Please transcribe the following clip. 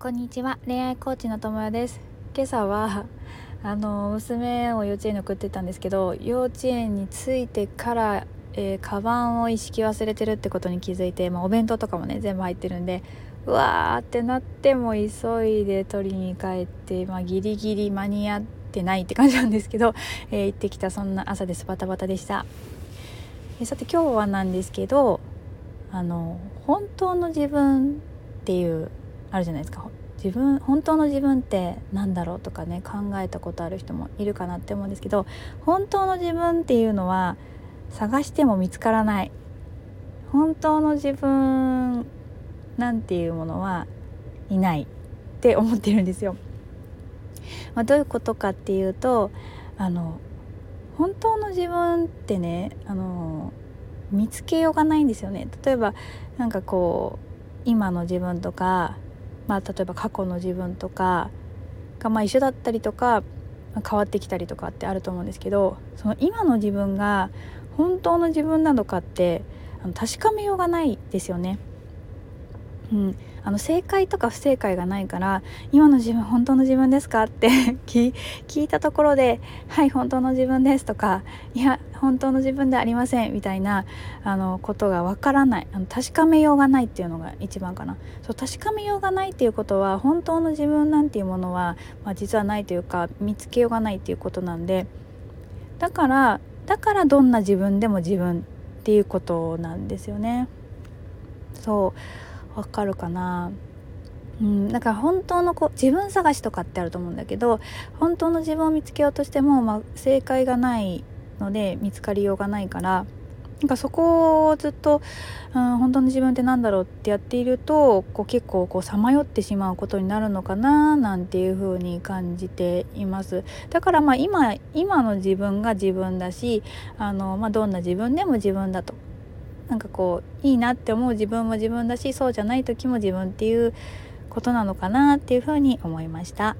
こんにちは。恋愛コーチの友也です。今朝はあの娘を幼稚園に送ってたんですけど幼稚園に着いてからえー、カバンを一式忘れてるってことに気づいて、まあ、お弁当とかもね全部入ってるんでうわーってなっても急いで取りに帰って、まあ、ギリギリ間に合ってないって感じなんですけど、えー、行ってきたそんな朝です。バタバタでした、えー、さて今日はなんですけどあの本当の自分っていうあるじゃないですか自分本当の自分って何だろうとかね考えたことある人もいるかなって思うんですけど本当の自分っていうのは探しても見つからない本当の自分なんていうものはいないって思ってるんですよ。まあ、どういうことかっていうとあの本当の自分ってねあの見つけようがないんですよね。例えばなんかこう今の自分とか、まあ、例えば過去の自分とかがまあ一緒だったりとか変わってきたりとかってあると思うんですけどその今の自分が本当の自分なのかってあの確かめようがないですよね。うん、あの正解とか不正解がないから今の自分本当の自分ですかって 聞いたところで「はい本当の自分です」とか「いや本当の自分ではありません」みたいなあのことがわからない。あの確かめようがないっていうのが一番かな。そう確かめようがないっていうことは本当の自分なんていうものは、まあ、実はないというか見つけようがないっていうことなんで。だからだからどんな自分でも自分っていうことなんですよね。そう。わかるかな。うん、だから本当のこう自分探しとかってあると思うんだけど本当の自分を見つけようとしても、まあ、正解がないので見つかりようがないからなんかそこをずっと、うん、本当の自分って何だろうってやっているとこう結構こうさまよってしまうことになるのかななんていう風に感じています。だからまあ今今の自分が自分だしあの、まあ、どんな自分でも自分だと。なんかこういいなって思う自分も自分だしそうじゃない時も自分っていうことなのかなっていうふうに思いました。